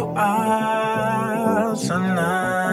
Ah, tonight,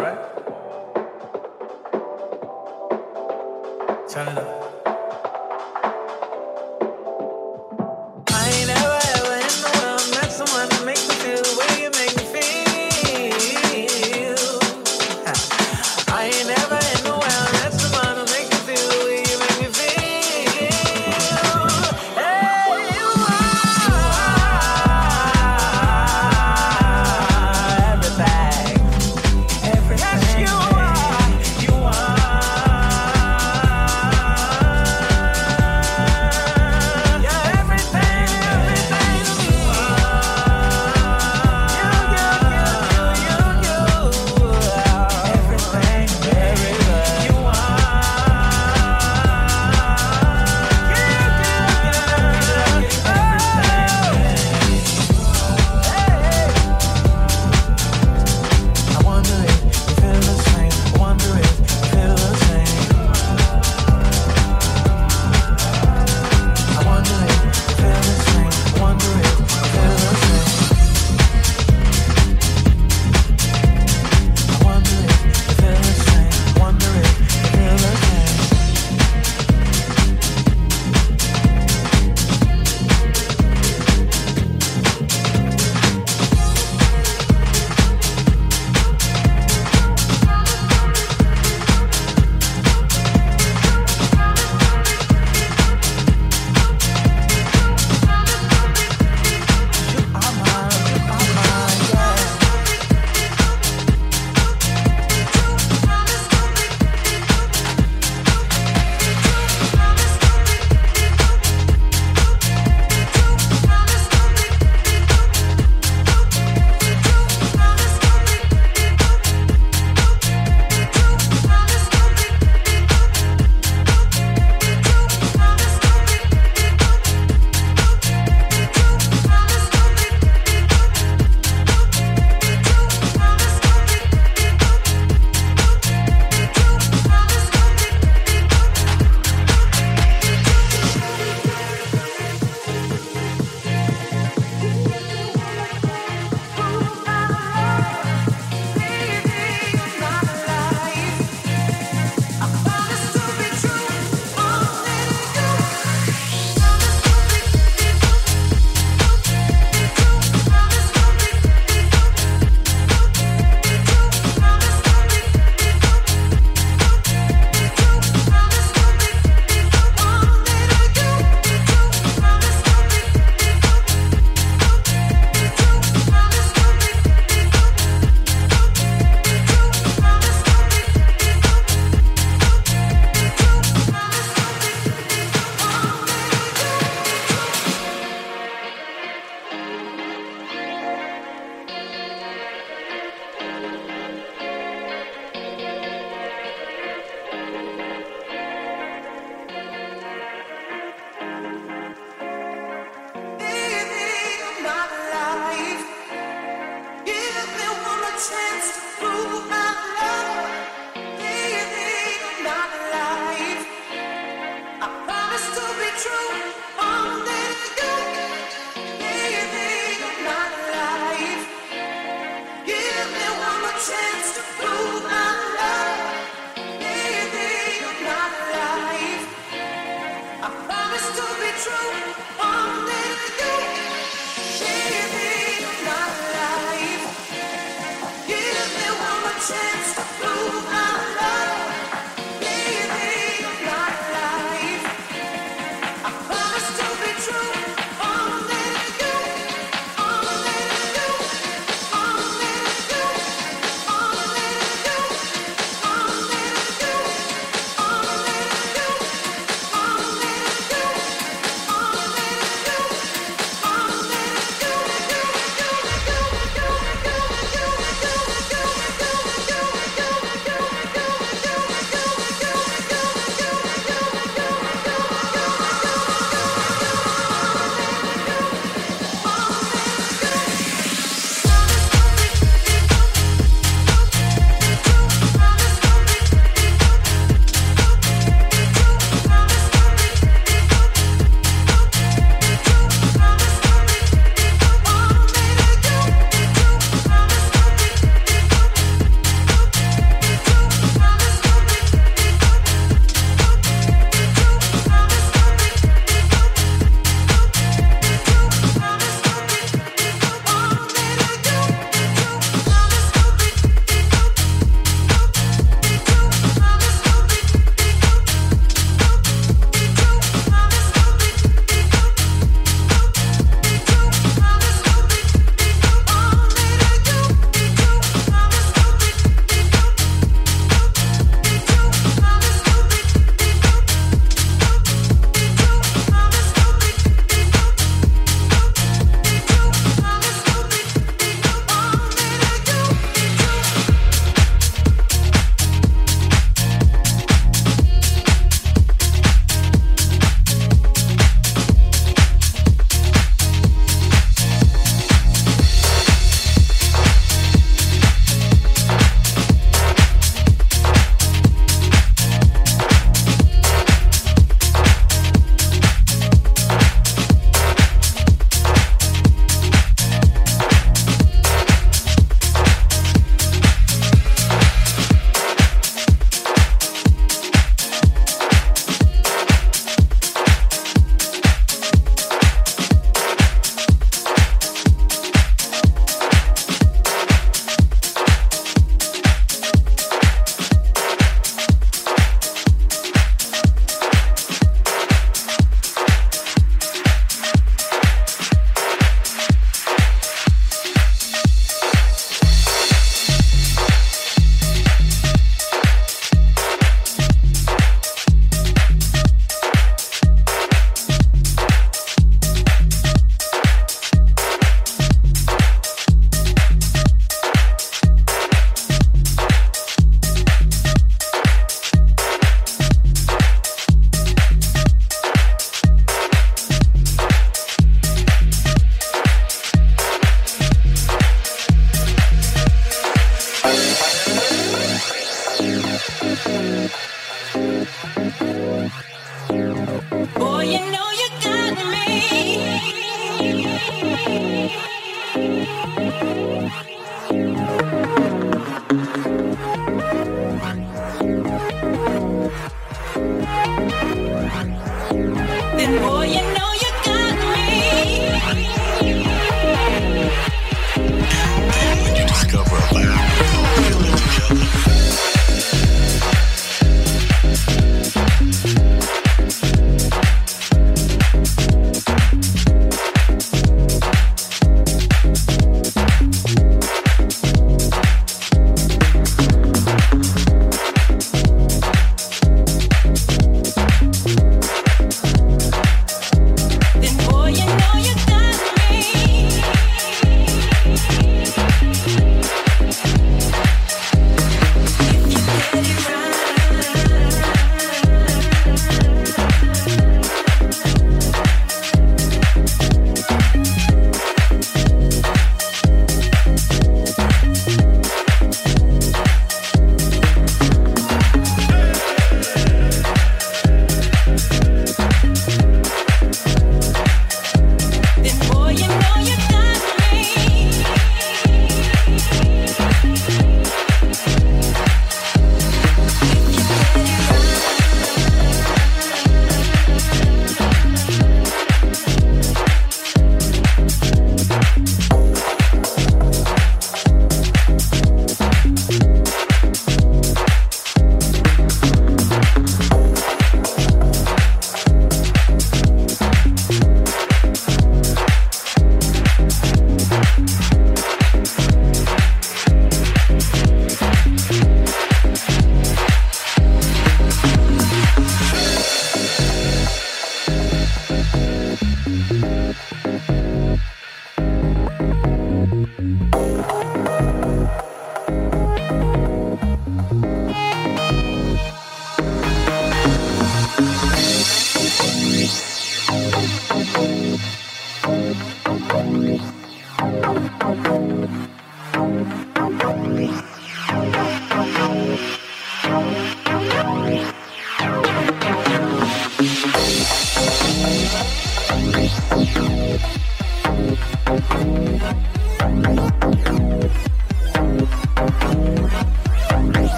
right? Turn it up.